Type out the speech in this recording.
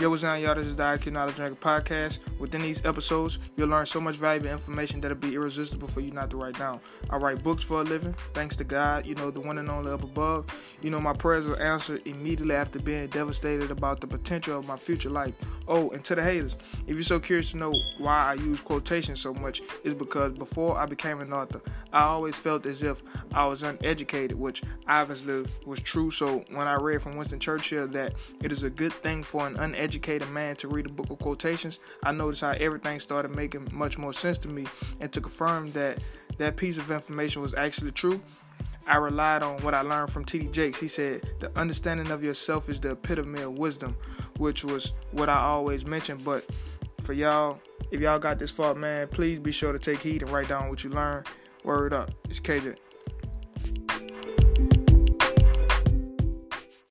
Yo, what's up, y'all? This is the IQ Knowledge Drinker podcast. Within these episodes, you'll learn so much valuable information that'll be irresistible for you not to write down. I write books for a living, thanks to God, you know, the one and only up above. You know, my prayers were answered immediately after being devastated about the potential of my future life. Oh, and to the haters, if you're so curious to know why I use quotations so much, it's because before I became an author, I always felt as if I was uneducated, which obviously was true. So when I read from Winston Churchill that it is a good thing for an uneducated educated man to read a book of quotations, I noticed how everything started making much more sense to me. And to confirm that that piece of information was actually true, I relied on what I learned from T.D. Jakes. He said, The understanding of yourself is the epitome of wisdom, which was what I always mentioned. But for y'all, if y'all got this far, man, please be sure to take heed and write down what you learned. Word up. It's KJ.